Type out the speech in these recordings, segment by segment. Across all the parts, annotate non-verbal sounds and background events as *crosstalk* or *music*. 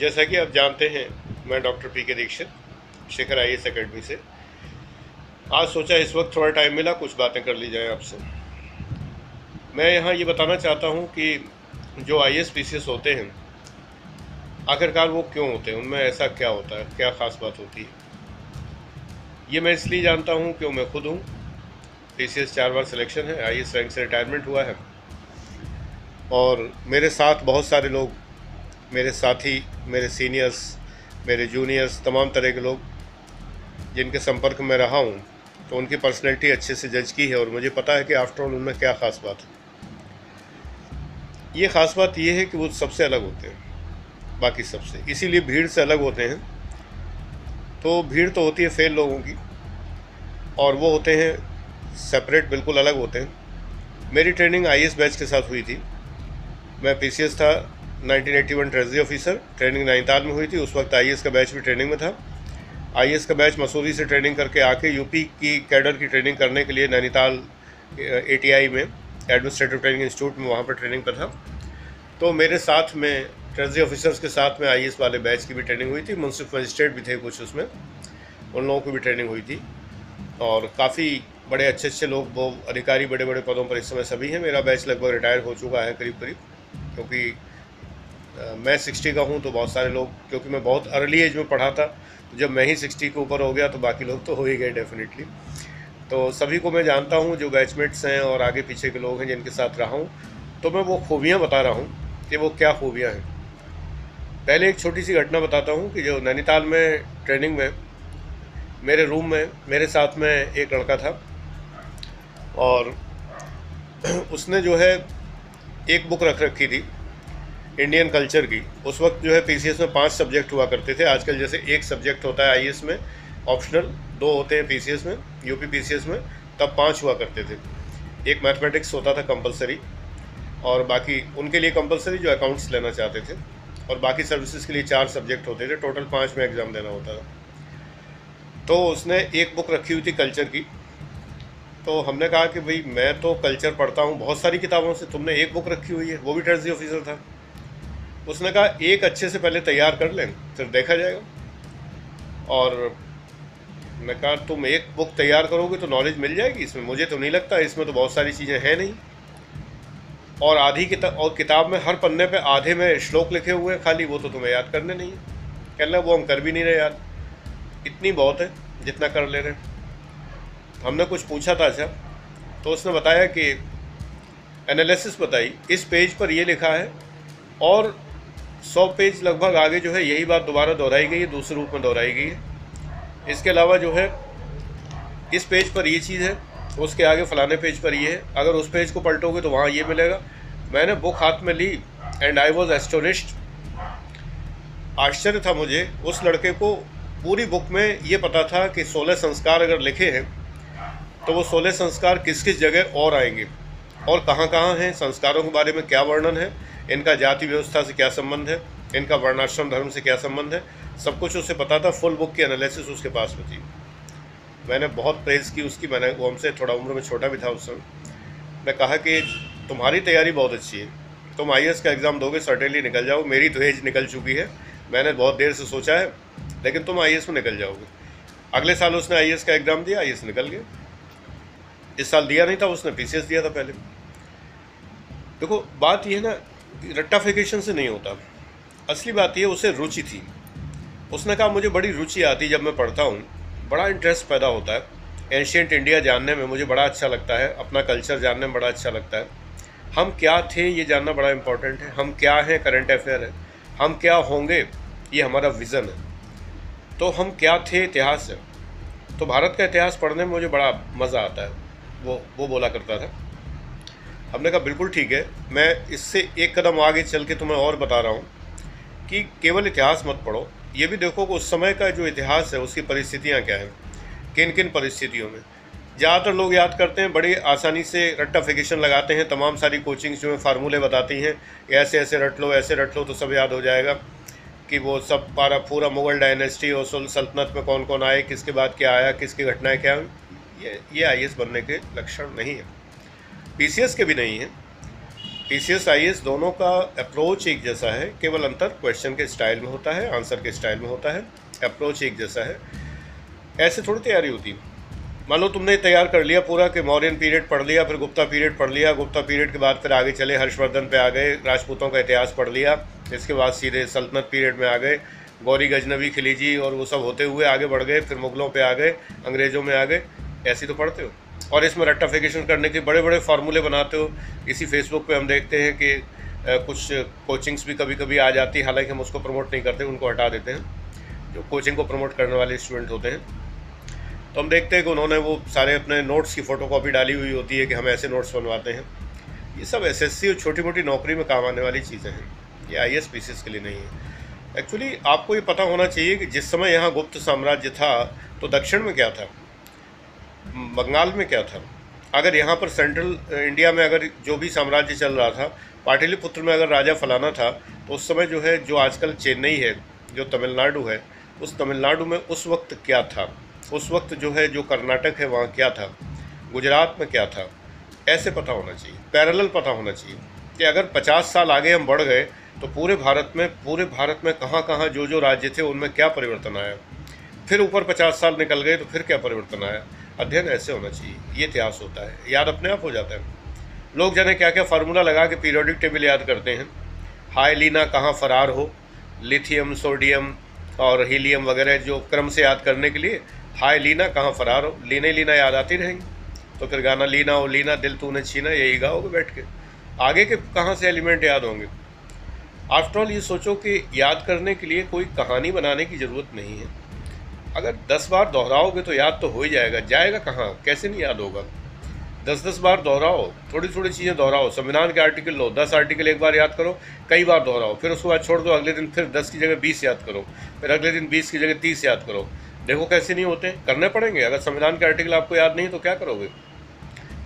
जैसा कि आप जानते हैं, मैं doctor P K Dikshit, Shekhar I S academy से। आज सोचा इस वक्त थोड़ा टाइम मिला, कुछ बातें कर ली जाए आपसे। मैं यहाँ ये बताना चाहता हूँ कि जो I S P C S होते हैं, आखिरकार वो क्यों होते हैं? उनमें ऐसा क्या होता है? क्या ख़ास बात होती है? ये मैं इसलिए जानता हूँ क्यों मैं खुद हूँ। पी सी एस चार बार सिलेक्शन है, आई एस रैंक से रिटायरमेंट हुआ है। और मेरे साथ बहुत सारे लोग मेरे साथी, मेरे सीनियर्स मेरे जूनियर्स तमाम तरह के लोग जिनके संपर्क में रहा हूँ तो उनकी पर्सनैलिटी अच्छे से जज की है और मुझे पता है कि आफ्टर ऑल उनमें क्या ख़ास बात है। ये ख़ास बात ये है कि वो सबसे अलग होते हैं, बाकी सबसे। इसीलिए भीड़ से अलग होते हैं। तो भीड़ तो होती है फेल लोगों की, और वो होते हैं सेपरेट बिल्कुल अलग होते हैं। मेरी ट्रेनिंग आईएएस बैच के साथ हुई थी। मैं पीसीएस था 1981 ट्रेजरी ऑफिसर। ट्रेनिंग नैनीताल में हुई थी। उस वक्त आई का बैच भी ट्रेनिंग में था। आई का बैच मसूरी से ट्रेनिंग करके आके यूपी की कैडर की ट्रेनिंग करने के लिए नैनीताल एटीआई में, एडमिनिस्ट्रेटिव ट्रेनिंग इंस्टीट्यूट में वहाँ पर ट्रेनिंग पर था। तो मेरे साथ में, ट्रेजरी ऑफिसर्स के साथ में आईएएस वाले बैच की भी ट्रेनिंग हुई थी। म्यूनसिप मजिस्ट्रेट भी थे कुछ उसमें। उन लोगों की भी ट्रेनिंग हुई थी। और काफ़ी बड़े अच्छे अच्छे लोग वो अधिकारी बड़े बड़े पदों पर इस समय सभी हैं। मेरा बैच लगभग रिटायर हो चुका है करीब करीब क्योंकि मैं सिक्सटी का हूँ तो बहुत सारे लोग, क्योंकि मैं बहुत अर्ली एज में पढ़ा था जब मैं ही सिक्सटी के ऊपर हो गया तो बाकी लोग तो हो ही गए डेफिनेटली तो सभी को मैं जानता हूँ जो बैचमेट्स हैं और आगे पीछे के लोग हैं जिनके साथ रहा हूँ तो मैं वो खूबियाँ बता रहा हूँ कि वो क्या खूबियाँ हैं। पहले एक छोटी सी घटना बताता हूँ कि जो नैनीताल में ट्रेनिंग में, मेरे रूम में, मेरे साथ में एक लड़का था और *clears throat* उसने जो है एक बुक रख रखी थी। इंडियन कल्चर की। उस वक्त जो है पीसीएस में पाँच सब्जेक्ट हुआ करते थे। आजकल जैसे एक सब्जेक्ट होता है आईएएस में ऑप्शनल दो होते हैं पीसीएस में यूपी पीसीएस में, तब पाँच हुआ करते थे। एक मैथमेटिक्स होता था कंपलसरी और बाकी उनके लिए कंपलसरी जो अकाउंट्स लेना चाहते थे और बाकी सर्विसेज़ के लिए चार सब्जेक्ट होते थे। टोटल पाँच में एग्ज़ाम देना होता था। तो उसने एक बुक रखी हुई थी कल्चर की। तो हमने कहा कि भाई, मैं तो कल्चर पढ़ता हूँ। बहुत सारी किताबों से तुमने एक बुक रखी हुई है। वो भी ट्रेजरी ऑफिसर था। उसने कहा, एक अच्छे से पहले तैयार कर लें, फिर देखा जाएगा। और मैं कहा, तुम एक बुक तैयार करोगे तो नॉलेज मिल जाएगी, इसमें मुझे तो नहीं लगता, इसमें तो बहुत सारी चीज़ें हैं नहीं। और आधी किताब और किताब में हर पन्ने पे आधे में श्लोक लिखे हुए हैं खाली, वो तो तुम्हें याद करने नहीं है। कहना वो हम कर भी नहीं रहे याद इतनी बहुत है, जितना कर ले रहे हमने कुछ पूछा था अच्छा तो उसने बताया कि एनालिसिस बताई, इस पेज पर ये लिखा है, और सौ पेज लगभग आगे जो है, यही बात दोबारा दोहराई गई है, दूसरे रूप में दोहराई गई है। इसके अलावा जो है, इस पेज पर ये चीज़ है, उसके आगे फलाने पेज पर ये है। अगर उस पेज को पलटोगे तो वहाँ ये मिलेगा। मैंने बुक हाथ में ली एंड आई वॉज़ एस्टोनिस्ड आश्चर्य था मुझे, उस लड़के को पूरी बुक में ये पता था कि सोलह संस्कार अगर लिखे हैं तो वो सोलह संस्कार किस किस जगह और आएँगे। और कहाँ कहाँ हैं, संस्कारों के बारे में क्या वर्णन है, इनका जाति व्यवस्था से क्या संबंध है, इनका वर्णाश्रम धर्म से क्या संबंध है, सब कुछ उसे पता था फुल बुक की एनालिसिस उसके पास में थी। मैंने बहुत प्रेज़ की उसकी, मैंने वो हमसे थोड़ा उम्र में छोटा भी था उस समय। मैं कहा कि तुम्हारी तैयारी बहुत अच्छी है। तुम आईएएस का एग्ज़ाम दोगे सर्टेनली निकल जाओ, मेरी तो एज निकल चुकी है। मैंने बहुत देर से सोचा है, लेकिन तुम आईएएस में निकल जाओगे। अगले साल उसने आईएएस का एग्ज़ाम दिया आई निकल गया। इस साल दिया नहीं था, उसने पीसीएस दिया था पहले। देखो, बात यह है ना रट्टाफिकेशन से नहीं होता। असली बात यह उसे रुचि थी। उसने कहा, मुझे बड़ी रुचि आती जब मैं पढ़ता हूँ। बड़ा इंटरेस्ट पैदा होता है। एंशियंट इंडिया जानने में मुझे बड़ा अच्छा लगता है। अपना कल्चर जानने में बड़ा अच्छा लगता है। हम क्या थे, ये जानना बड़ा इम्पोर्टेंट है। हम क्या हैं करंट अफेयर है। हम क्या होंगे, ये हमारा विज़न है। तो हम क्या थे, इतिहास है तो भारत का इतिहास पढ़ने में मुझे बड़ा मज़ा आता है। वो वो बोला करता था। हमने कहा, बिल्कुल ठीक है। मैं इससे एक कदम आगे चल के तुम्हें और बता रहा हूँ कि केवल इतिहास मत पढ़ो। ये भी देखो कि उस समय का जो इतिहास है, उसकी परिस्थितियाँ क्या हैं किन किन परिस्थितियों में। ज़्यादातर लोग याद करते हैं, बड़ी आसानी से रट्टाफिकेशन लगाते हैं। तमाम सारी कोचिंग्स जो है फार्मूले बताती हैं ऐसे ऐसे रट लो, ऐसे रट लो तो सब याद हो जाएगा कि वो सब पारा पूरा मुग़ल डायनेस्टी और सल्तनत में कौन कौन आए, किसके बाद क्या आया, किसकी घटनाएँ क्या ये ये आई बनने के लक्षण नहीं है। पीसीएस के भी नहीं हैं। पी सी एस दोनों का अप्रोच एक जैसा है, केवल अंतर क्वेश्चन के स्टाइल में होता है आंसर के स्टाइल में होता है अप्रोच एक जैसा है। ऐसे थोड़ी तैयारी होती है। मान लो तुमने तैयार कर लिया पूरा कि मौर्यन पीरियड पढ़ लिया, फिर गुप्ता पीरियड पढ़ लिया, गुप्ता पीरियड के बाद फिर आगे चले, हर्षवर्धन पे आ गए, राजपूतों का इतिहास पढ़ लिया, इसके बाद सीधे सल्तनत पीरियड में आ गए, गौरी गजनबी खिलीजी और वो सब होते हुए आगे बढ़ गए, फिर मुगलों पे आ गए, अंग्रेज़ों में आ गए ऐसे तो पढ़ते हो? और इसमें रेक्टाफिकेशन करने के बड़े बड़े फार्मूले बनाते हो। इसी फेसबुक पे हम देखते हैं कि कुछ कोचिंग्स भी कभी कभी आ जाती है। हालाँकि हम उसको प्रमोट नहीं करते, उनको हटा देते हैं। जो कोचिंग को प्रमोट करने वाले स्टूडेंट होते हैं। तो हम देखते हैं कि उन्होंने वो सारे अपने नोट्स की फ़ोटो कॉपी डाली हुई होती है कि हम ऐसे नोट्स बनवाते हैं। ये सब एसएससी और छोटी मोटी नौकरी में काम आने वाली चीज़ें हैं। ये आई एस के लिए नहीं है। एक्चुअली आपको ये पता होना चाहिए कि जिस समय यहाँ गुप्त साम्राज्य था तो दक्षिण में क्या था? बंगाल में क्या था? अगर यहाँ पर सेंट्रल इंडिया में अगर जो भी साम्राज्य चल रहा था, पाटलिपुत्र में अगर राजा फलाना था तो उस समय जो है, जो आजकल चेन्नई है, जो तमिलनाडु है, उस तमिलनाडु में उस वक्त क्या था? उस वक्त जो है, जो कर्नाटक है, वहाँ क्या था? गुजरात में क्या था? ऐसे पता होना चाहिए, पैरेलल पता होना चाहिए कि अगर 50 साल आगे हम बढ़ गए तो पूरे भारत में, पूरे भारत में कहाँ कहाँ जो जो राज्य थे, उनमें क्या परिवर्तन आया? फिर ऊपर पचास साल निकल गए तो फिर क्या परिवर्तन आया? अध्ययन ऐसे होना चाहिए, ये इतिहास होता है, याद अपने आप हो जाता है। लोग जाने क्या क्या फार्मूला लगा के पीरियोडिक टेबल याद करते हैं। हाई लीना, कहाँ फरार हो? लिथियम, सोडियम और हीलियम वगैरह जो क्रम से याद करने के लिए, हाय लीना, कहाँ फरार हो? लीने लीना याद आती रहेंगी। तो फिर गाना, लीना हो लीना, दिल तूने छीना, यही गाओगे बैठ के। आगे के कहाँ से एलिमेंट याद होंगे? आफ्टरऑल ये सोचो कि याद करने के लिए कोई कहानी बनाने की ज़रूरत नहीं है। अगर दस बार दोहराओगे तो याद तो हो ही जाएगा। जाएगा कहाँ? कैसे नहीं याद होगा? दस दस बार दोहराओ थोड़ी थोड़ी चीज़ें दोहराओ। संविधान के आर्टिकल लो, दस आर्टिकल एक बार याद करो, कई बार दोहराओ। फिर उसके बाद छोड़ दो, अगले दिन फिर दस की जगह बीस याद करो। फिर अगले दिन बीस की जगह तीस याद करो। देखो कैसे नहीं होते। करने पड़ेंगे। अगर संविधान के आर्टिकल आपको याद नहीं तो क्या करोगे?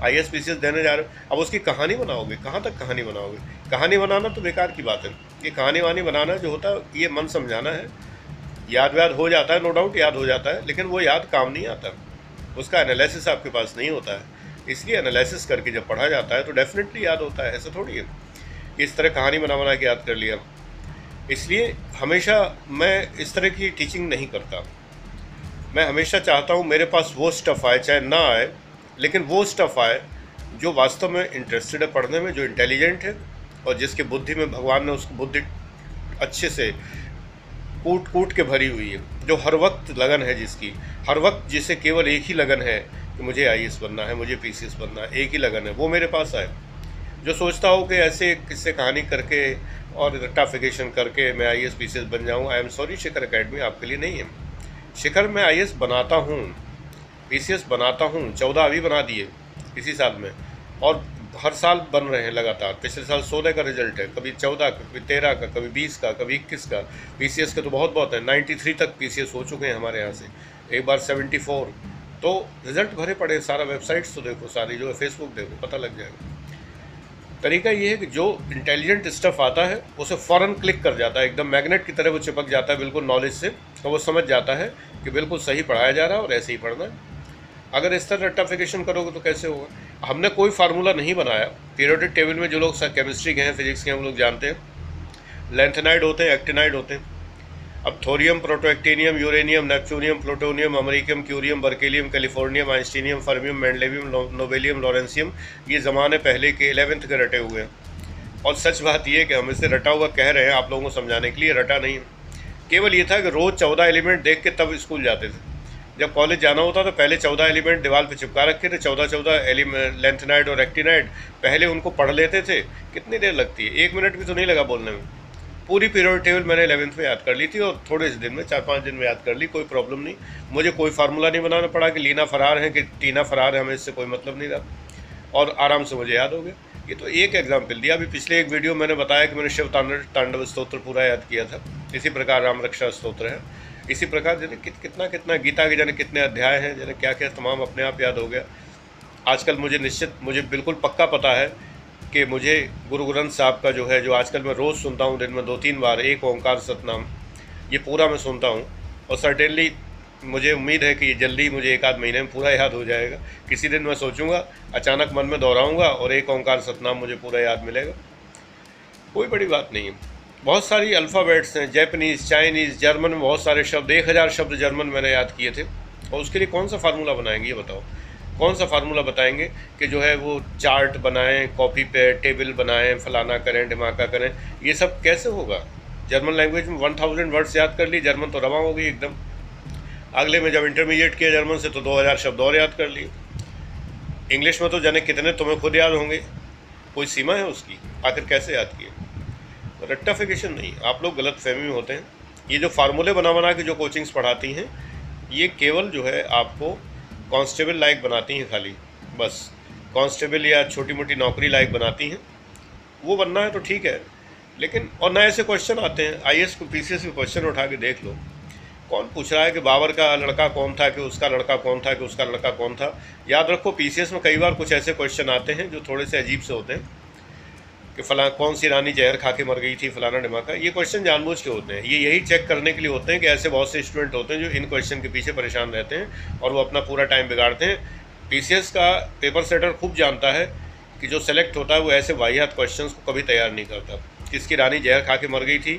I S P C S देने जा रहे हो। अब उसकी कहानी बनाओगे। कहाँ तक कहानी बनाओगे? कहानी बनाना तो बेकार की बात है। ये कहानी वानी बनाना जो होता है, ये मन समझाना है। याद व्याद हो जाता है नो डाउट याद हो जाता है, लेकिन वो याद काम नहीं आता। उसका एनालिसिस आपके पास नहीं होता है। इसलिए एनालिसिस करके जब पढ़ा जाता है तो डेफिनेटली याद होता है, ऐसा थोड़ी है। इस तरह कहानी बना बना के याद कर लिया। इसलिए हमेशा मैं इस तरह की टीचिंग नहीं करता। मैं हमेशा चाहता हूँ मेरे पास वो स्टफ़ आए, चाहे ना आए, लेकिन वो स्टफ़ आए, जो वास्तव में इंटरेस्टेड है पढ़ने में, जो इंटेलिजेंट है, और जिसके बुद्धि में भगवान ने उसको बुद्धि अच्छे से कूट कूट के भरी हुई है, जो हर वक्त लगन है जिसकी, हर वक्त जिसे केवल एक ही लगन है कि मुझे आई बनना है, मुझे पीसीएस बनना है, एक ही लगन है, वो मेरे पास आए। जो सोचता हो कि ऐसे किससे कहानी करके और रट्टाफिकेशन करके मैं आई एस पी बन जाऊँ I am sorry Shikhar academy आपके लिए नहीं है। शिखर, मैं आई बनाता हूँ पी बनाता हूँ, चौदह अभी बना दिए, इसी साल में। और हर साल बन रहे हैं लगातार। पिछले साल सोलह का रिज़ल्ट है, कभी चौदह का, कभी तेरह का, कभी बीस का, कभी इक्कीस का। पी के तो बहुत बहुत है नाइन्टी थ्री तक पी सी एस हो चुके हैं हमारे यहाँ से। एक बार सेवेंटी फोर तो रिज़ल्ट भरे पड़े सारा वेबसाइट्स तो देखो, सारी जो है फेसबुक देखो, पता लग जाएगा। तरीका ये है कि जो इंटेलिजेंट स्टफ़ आता है, उसे फ़ौरन क्लिक कर जाता है, एकदम मैग्नेट की तरह वो चिपक जाता है, बिल्कुल नॉलेज से तो वो समझ जाता है कि बिल्कुल सही पढ़ाया जा रहा है और ऐसे ही पढ़ना है। अगर इस तरह रट्टाफिकेशन करोगे तो कैसे होगा? हमने कोई फार्मूला नहीं बनाया। पीरियोडिक टेबल में जो लोग केमिस्ट्री के हैं फिजिक्स के हैं, वो लोग जानते हैं। लेंथनाइड होते हैं एक्टिनाइड होते हैं। अब thorium protactinium uranium neptunium plutonium americium curium berkelium californium einsteinium fermium mendelevium nobelium lawrencium ये ज़माने पहले के एलेवेंथ के रटे हुए हैं। और सच बात यह कि हम इसे रटा हुआ कह रहे हैं आप लोगों को समझाने के लिए, रटा नहीं है। केवल ये था कि रोज़ चौदह एलिमेंट देख के तब स्कूल जाते थे। जब कॉलेज जाना होता तो पहले चौदह एलिमेंट दीवार पे चिपका रखे थे चौदह चौदह एलिमेंट लेंथनाइड और एक्टिनाइड। पहले उनको पढ़ लेते थे। कितनी देर लगती है? एक मिनट भी तो नहीं लगा बोलने में। पूरी पीरियड टेबल मैंने इलेवेंथ में याद कर ली थी और थोड़े से दिन में चार पाँच दिन में याद कर ली, कोई प्रॉब्लम नहीं। मुझे कोई फार्मूला नहीं बनाना पड़ा कि लीना फरार है कि टीना फरार है, हमें इससे कोई मतलब नहीं रहा। और आराम से मुझे याद हो गया। ये तो एक एग्ज़ाम्पल दिया। अभी पिछले एक वीडियो मैंने बताया कि मैंने शिव तांडव तांडव स्त्रोत्र पूरा याद किया था। इसी प्रकार राम रक्षा स्त्रोत्र है। इसी प्रकार जैसे कि, कितना कितना गीता के जाने कितने अध्याय हैं जैसे क्या क्या तमाम अपने आप याद हो गया। आजकल मुझे निश्चित मुझे बिल्कुल पक्का पता है कि मुझे गुरु ग्रंथ साहब का जो है जो आजकल मैं रोज़ सुनता हूँ दिन में दो तीन बार एक ओंकार सतनाम ये पूरा मैं सुनता हूँ। और सर्टेनली मुझे उम्मीद है कि जल्दी मुझे एक आध महीने में पूरा याद हो जाएगा। किसी दिन मैं सोचूँगा अचानक मन में दोहराऊँगा और एक ओंकार सतनाम मुझे पूरा याद मिलेगा। कोई बड़ी बात नहीं है। बहुत सारी अल्फ़ाबेट्स हैं जैपनीज़ चाइनीज़ जर्मन में बहुत सारे शब्द, एक हज़ार शब्द जर्मन मैंने याद किए थे। और उसके लिए कौन सा फार्मूला बनाएँगे, ये बताओ? कौन सा फार्मूला बताएँगे कि जो है वो चार्ट बनाएँ कॉपी पे टेबल बनाएँ, फलाना करें धमाका करें, ये सब कैसे होगा? जर्मन लैंग्वेज में वन थाउज़ेंड वर्ड्स याद कर ली जर्मन तो रवा हो गई एकदम। अगले में जब इंटरमीडिएट किया जर्मन से तो दो हज़ार शब्द और याद कर लिए। इंग्लिश में तो जाने कितने तुम्हें खुद याद होंगे? कोई सीमा है उसकी? आखिर कैसे याद किए? रट्टाफिकेशन नहीं, आप लोग गलत फहमी में होते हैं। ये जो फार्मूले बना बना के जो कोचिंग्स पढ़ाती हैं, ये केवल जो है आपको कांस्टेबल लाइक बनाती हैं खाली, बस। कांस्टेबल या छोटी मोटी नौकरी लाइक बनाती हैं। वो बनना है तो ठीक है, लेकिन और नए ऐसे क्वेश्चन आते हैं। आई एस को पी सी एस क्वेश्चन उठा के देख लो। कौन पूछ रहा है कि बाबर का लड़का कौन था, कि उसका लड़का कौन था, कि उसका लड़का कौन था? याद रखो पी सी एस में कई बार कुछ ऐसे क्वेश्चन आते हैं जो थोड़े से अजीब से होते हैं। कि फला, कौन सी रानी जहर खा के मर गई थी, फलाना डिमाका। ये क्वेश्चन जानबूझ के होते हैं। ये यही चेक करने के लिए होते हैं कि ऐसे बहुत से स्टूडेंट होते हैं जो इन क्वेश्चन के पीछे परेशान रहते हैं और वो अपना पूरा टाइम बिगाड़ते हैं। पीसीएस का पेपर सेटर खूब जानता है कि जो सेलेक्ट होता है वो ऐसे वाहियात क्वेश्चन को कभी तैयार नहीं करता। किसकी रानी जहर खा के मर गई थी,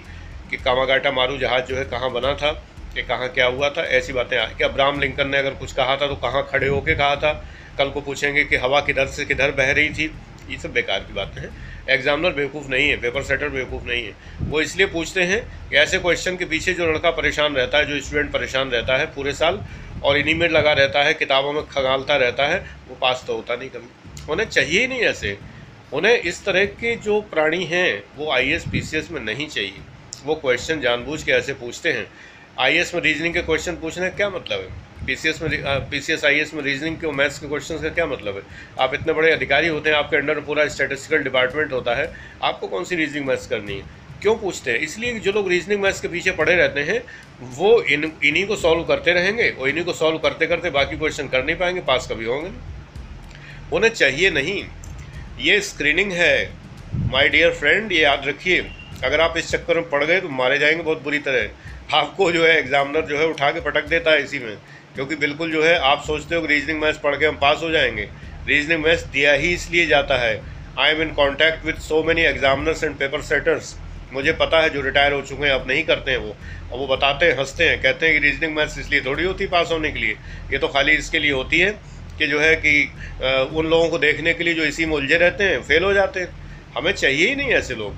कि कामागाटा मारू जहाज़ जो है कहाँ बना था, कि कहाँ क्या हुआ था, ऐसी बातें कि अब्राहम लिंकन ने अगर कुछ कहा था तो कहाँ खड़े होके कहा था? कल को पूछेंगे कि हवा किधर से किधर बह रही थी। ये सब बेकार की बातें हैं। एग्जामिनर बेवकूफ़ नहीं है पेपर सेटर बेवकूफ़ नहीं है। वो इसलिए पूछते हैं कि ऐसे क्वेश्चन के पीछे जो लड़का परेशान रहता है, जो स्टूडेंट परेशान रहता है पूरे साल, और इन्हीं में लगा रहता है, किताबों में खगालता रहता है, वो पास तो होता नहीं कभी। उन्हें चाहिए ही नहीं ऐसे। उन्हें इस तरह के जो प्राणी हैं, वो I S P C S में नहीं चाहिए। वो क्वेश्चन जानबूझ के ऐसे पूछते हैं। आई एस में रीजनिंग के क्वेश्चन पूछने का क्या मतलब है? पी सी एस में P C S I S में रीजनिंग के मैथ्स के क्वेश्चन का क्या मतलब है? आप इतने बड़े अधिकारी होते हैं, आपके अंडर पूरा स्टेटिस्टिकल डिपार्टमेंट होता है, आपको कौन सी रीजनिंग मैथ्स करनी है? क्यों पूछते हैं? इसलिए जो लोग रीजनिंग मैथ्स के पीछे पड़े रहते हैं, वो इन, इन्हीं को सॉल्व करते रहेंगे और इन्हीं को सॉल्व करते करते बाकी क्वेश्चन कर नहीं पाएँगे पास कभी होंगे उन्हें चाहिए नहीं। ये स्क्रीनिंग है माय डियर फ्रेंड ये याद रखिए, अगर आप इस चक्कर में पड़ गए तो मारे जाएँगे बहुत बुरी तरह। आपको जो है एग्जामिनर जो है उठा के पटक देता है इसी में। क्योंकि बिल्कुल जो है, आप सोचते हो कि रीजनिंग मैथ्स पढ़ के हम पास हो जाएँगे। रीजनिंग मैथ्स दिया ही इसलिए जाता है। I am in contact with so many examiners and paper setters मुझे पता है जो रिटायर हो चुके हैं, अब नहीं करते हैं वो। अब वो बताते हैं, हँसते हैं, कहते हैं कि रीजनिंग मैथ्स इसलिए थोड़ी होती पास होने के लिए। ये तो खाली इसके लिए होती है कि जो है कि उन लोगों को देखने के लिए जो इसी में उलझे रहते हैं फेल हो जाते हैं। हमें चाहिए ही नहीं ऐसे लोग।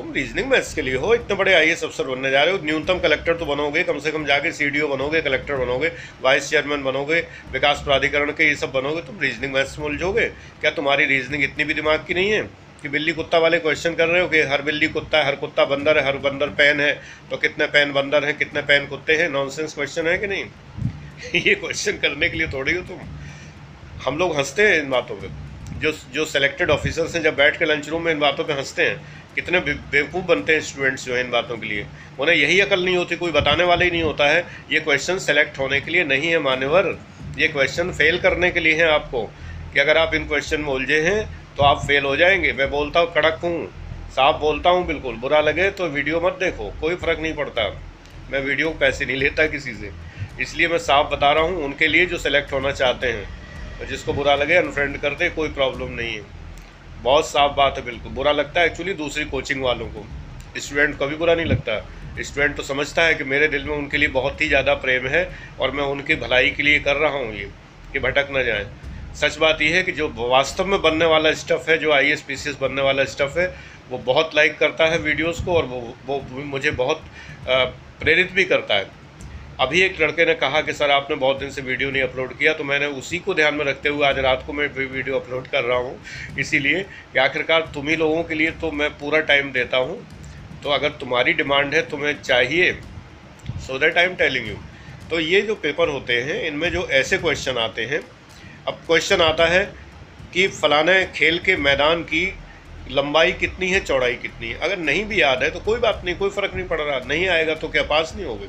तुम रीजनिंग मैथ्स के लिए हो? इतने बड़े आई अफसर बनने जा रहे हो। न्यूनतम कलेक्टर तो बनोगे, कम से कम जाके सीडीओ बनोगे कलेक्टर बनोगे वाइस चेयरमैन बनोगे, विकास प्राधिकरण के ये सब बनोगे। तुम रीजनिंग मैथ्स में उलझोगे? क्या तुम्हारी रीजनिंग इतनी भी दिमाग की नहीं है कि बिल्ली कुत्ता वाले क्वेश्चन कर रहे हो कि हर बिल्ली कुत्ता है, हर कुत्ता बंदर है, हर बंदर पेन है? तो कितने पेन बंदर हैं, कितने पेन कुत्ते हैं? नॉनसेंस क्वेश्चन है कि नहीं? *laughs* ये क्वेश्चन करने के लिए थोड़ी हो तुम। हम लोग हँसते हैं इन बातों पर जो जो सेलेक्टेड ऑफिसर्स हैं, जब बैठ के लंच रूम में इन बातों पे हँसते हैं कितने बेवकूफ़ बनते हैं स्टूडेंट्स जो है इन बातों के लिए। उन्हें यही अकल नहीं होती, कोई बताने वाला ही नहीं होता है। ये क्वेश्चन सेलेक्ट होने के लिए नहीं है मान्यवर। ये क्वेश्चन फेल करने के लिए हैं आपको कि अगर आप इन क्वेश्चन में उलझे हैं तो आप फेल हो जाएँगे। मैं बोलता हूँ, कड़क हूँ। साफ़ बोलता हूँ, बिल्कुल। बुरा लगे तो वीडियो मत देखो। कोई फ़र्क नहीं पड़ता। मैं वीडियो पैसे नहीं लेता किसी से। इसलिए मैं साफ़ बता रहा हूँ, उनके लिए जो सेलेक्ट होना चाहते हैं। जिसको बुरा लगे अनफ्रेंड कर दे, कोई प्रॉब्लम नहीं है। बहुत साफ़ बात है, बिल्कुल। बुरा लगता है एक्चुअली दूसरी कोचिंग वालों को। स्टूडेंट को भी बुरा नहीं लगता। स्टूडेंट तो समझता है कि मेरे दिल में उनके लिए बहुत ही ज़्यादा प्रेम है और मैं उनकी भलाई के लिए कर रहा हूँ ये, कि भटक ना जाए। सच बात यह है कि जो वास्तव में बनने वाला स्टफ़ है, जो आई एस बनने वाला स्टफ़ है, वो बहुत लाइक करता है वीडियोज़ को और वो वो मुझे बहुत प्रेरित भी करता है। अभी एक लड़के ने कहा कि, सर, आपने बहुत दिन से वीडियो नहीं अपलोड किया तो मैंने उसी को ध्यान में रखते हुए आज रात को मैं वीडियो अपलोड कर रहा हूँ। इसीलिए कि आखिरकार तुम ही लोगों के लिए तो मैं पूरा टाइम देता हूँ। तो अगर तुम्हारी डिमांड है तुम्हें चाहिए so that I am telling you तो ये जो पेपर होते हैं, इनमें जो ऐसे क्वेश्चन आते हैं, अब क्वेश्चन आता है कि फ़लाने खेल के मैदान की लंबाई कितनी है, चौड़ाई कितनी है? अगर नहीं भी याद है तो कोई बात नहीं, कोई फ़र्क नहीं पड़ रहा। नहीं आएगा तो क्या पास नहीं होगे?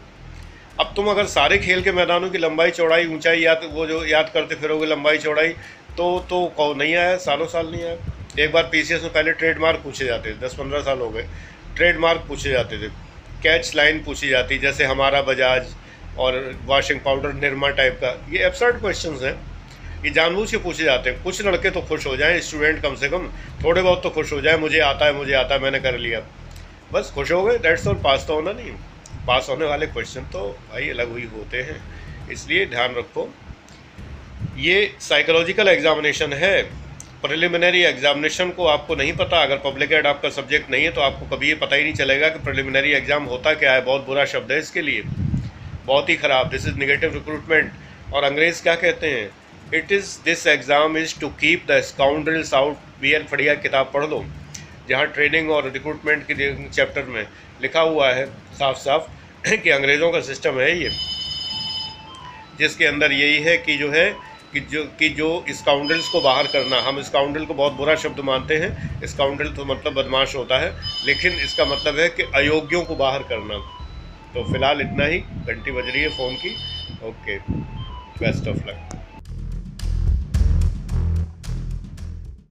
अब तुम अगर सारे खेल के मैदानों की लंबाई, चौड़ाई, ऊंचाई याद, वो जो याद करते फिरोगे लंबाई, चौड़ाई तो तो कौ नहीं आया, सालों साल नहीं आया। एक बार पीसीएस में पहले ट्रेडमार्क पूछे जाते थे दस पंद्रह साल हो गए ट्रेडमार्क पूछे जाते थे। कैच लाइन पूछी जाती, जैसे हमारा बजाज और वॉशिंग पाउडर निर्मा टाइप का, ये एबसर्ड क्वेश्चन हैं। ये जानबूझ के पूछे जाते हैं। कुछ लड़के तो खुश हो जाएँ स्टूडेंट कम से कम, थोड़े बहुत तो खुश हो जाए, मुझे आता है, मुझे आता है, मैंने कर लिया। बस खुश हो गए डेट्स और पास तो होना नहीं। पास होने वाले क्वेश्चन तो भाई अलग हुई होते हैं। इसलिए ध्यान रखो। ये साइकोलॉजिकल एग्जामिनेशन है। प्रिलिमिनरी एग्जामिनेशन को आपको नहीं पता। अगर पब्लिक एड आपका सब्जेक्ट नहीं है तो आपको कभी ये पता ही नहीं चलेगा कि प्रिलिमिनरी एग्ज़ाम होता क्या है। बहुत बुरा शब्द है इसके लिए। बहुत ही ख़राब। दिस इज़ निगेटिव रिक्रूटमेंट और अंग्रेज़ क्या कहते हैं? It is this exam is to keep the scoundrels out B N Fadia किताब पढ़ लो। जहाँ ट्रेनिंग और रिक्रूटमेंट के चैप्टर में लिखा हुआ है साफ़ साफ़ कि अंग्रेज़ों का सिस्टम है ये, जिसके अंदर यही है कि जो है, कि जो कि जो स्काउंडल्स को बाहर करना, हम स्काउंडल को बहुत बुरा शब्द मानते हैं स्काउंडल तो मतलब बदमाश होता है, लेकिन इसका मतलब है कि अयोग्यों को बाहर करना। तो फ़िलहाल इतना ही, घंटी बज रही है फ़ोन की, ओके बेस्ट ऑफ़ लक